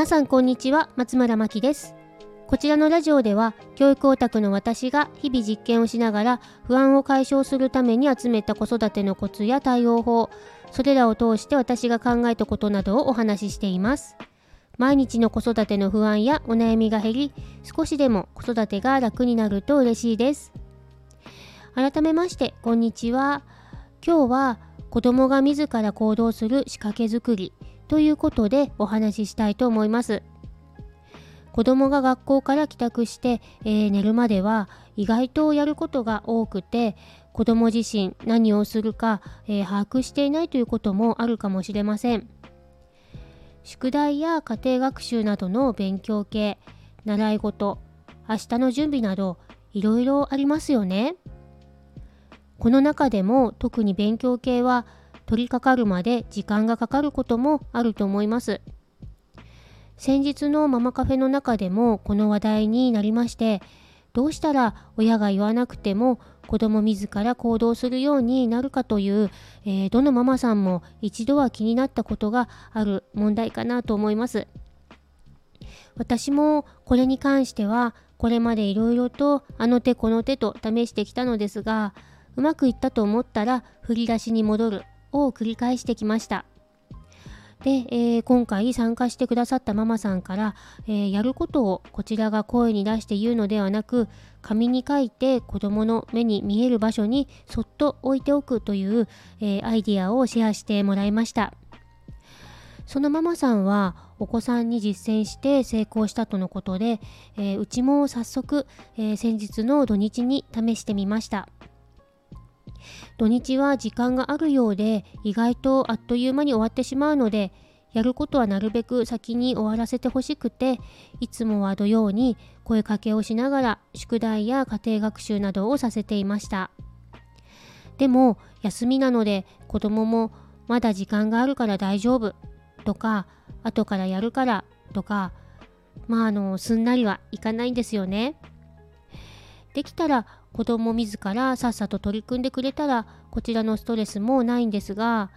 皆さんこんにちは松村真希です。こちらのラジオでは教育オタクの私が日々実験をしながら不安を解消するために集めた子育てのコツや対応法それらを通して私が考えたことなどをお話ししています。毎日の子育ての不安やお悩みが減り少しでも子育てが楽になると嬉しいです。改めましてこんにちは。今日は子供が自ら行動する仕掛け作りということでお話ししたいと思います。子供が学校から帰宅して、えー、寝るまでは意外とやることが多くて子供自身何をするか、えー、把握していないということもあるかもしれません。宿題や家庭学習などの勉強系習い事明日の準備などいろいろありますよね。この中でも特に勉強系は取り掛かるまで時間がかかることもあると思います。先日のママカフェの中でもこの話題になりましてどうしたら親が言わなくても子供自ら行動するようになるかという、えー、どのママさんも一度は気になったことがある問題かなと思います私もこれに関してはこれまでいろいろとあの手この手と試してきたのですがうまくいったと思ったら振り出しに戻るを繰り返してきました。で、えー、今回参加してくださったママさんから、えー、やることをこちらが声に出して言うのではなく紙に書いて子どもの目に見える場所にそっと置いておくという、えー、アイディアをシェアしてもらいました。そのママさんはお子さんに実践して成功したとのことで、えうちも早速、え先日の土日に試してみました。土日は時間があるようで意外とあっという間に終わってしまうのでやることはなるべく先に終わらせてほしくていつもは土曜に声かけをしながら宿題や家庭学習などをさせていました。でも休みなので子供もまだ時間があるから大丈夫とか後からやるからとかまああのすんなりはいかないんですよね。できたら子供自らさっさと取り組んでくれたらこちらのストレスもないんですが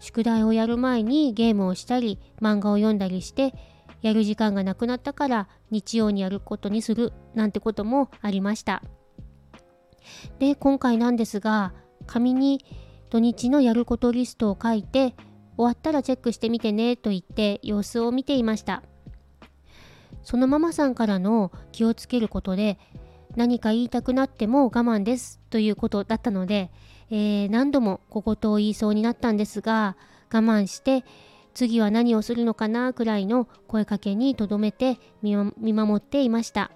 宿題をやる前にゲームをしたり漫画を読んだりしてやる時間がなくなったから日曜にやることにするなんてこともありました。で今回なんですが紙に土日のやることリストを書いて終わったらチェックしてみてねと言って様子を見ていました。そのママさんからの気をつけることで何か言いたくなっても我慢ですということだったので、えー、何度も小言を言いそうになったんですが我慢して次は何をするのかなくらいの声かけにとどめて見守っていました。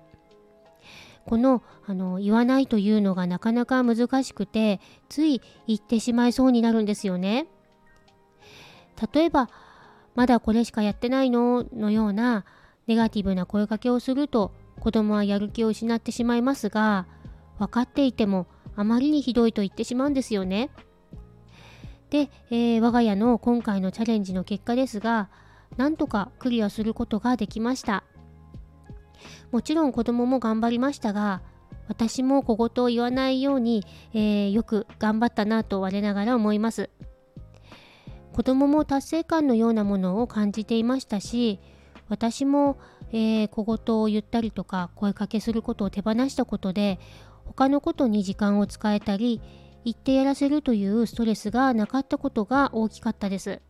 このあの言わないというのがなかなか難しくてつい言ってしまいそうになるんですよね。例えばまだこれしかやってないの？のようなネガティブな声かけをすると子供はやる気を失ってしまいますが分かっていてもあまりにひどいと言ってしまうんですよね。で、えー、我が家の今回のチャレンジの結果ですがなんとかクリアすることができましたもちろん子供も頑張りましたが私も小言を言わないように、えー、よく頑張ったなと我ながら思います子供も達成感のようなものを感じていましたし私も、えー、小言を言ったりとか声かけすることを手放したことで他のことに時間を使えたり言ってやらせるというストレスがなかったことが大きかったです。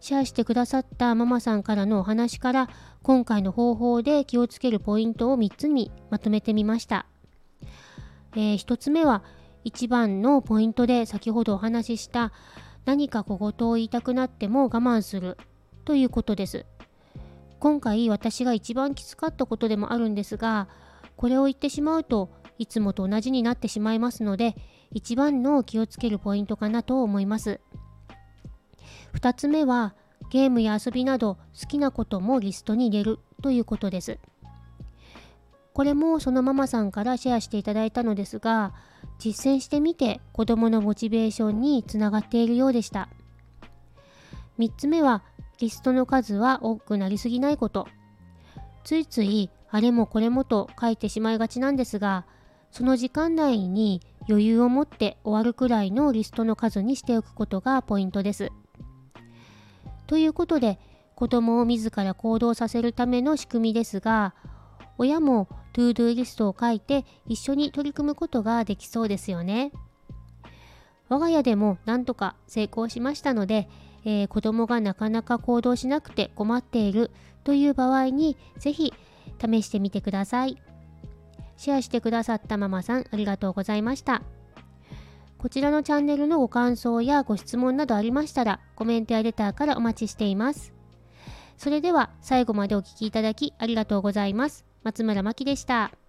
シェアしてくださったママさんからのお話から今回の方法で気をつけるポイントを3つにまとめてみました、えー、1つ目は一番のポイントで先ほどお話しした何か小言を言いたくなっても我慢するということです。今回私が一番きつかったことでもあるんですがこれを言ってしまうといつもと同じになってしまいますので一番の気をつけるポイントかなと思います。2つ目はゲームや遊びなど好きなこともリストに入れるということです。これもそのママさんからシェアしていただいたのですが実践してみて子どものモチベーションにつながっているようでした。3つ目はリストの数は多くなりすぎないこと。ついついあれもこれもと書いてしまいがちなんですが、その時間内に余裕を持って終わるくらいのリストの数にしておくことがポイントです。ということで、子供を自ら行動させるための仕組みですが親も ToDo リストを書いて一緒に取り組むことができそうですよね。我が家でもなんとか成功しましたので、えー、子供がなかなか行動しなくて困っているという場合にぜひ試してみてください。シェアしてくださったママさんありがとうございました。こちらのチャンネルのご感想やご質問などありましたらコメントやレターからお待ちしています。それでは最後までお聴きいただきありがとうございます。松村真希でした。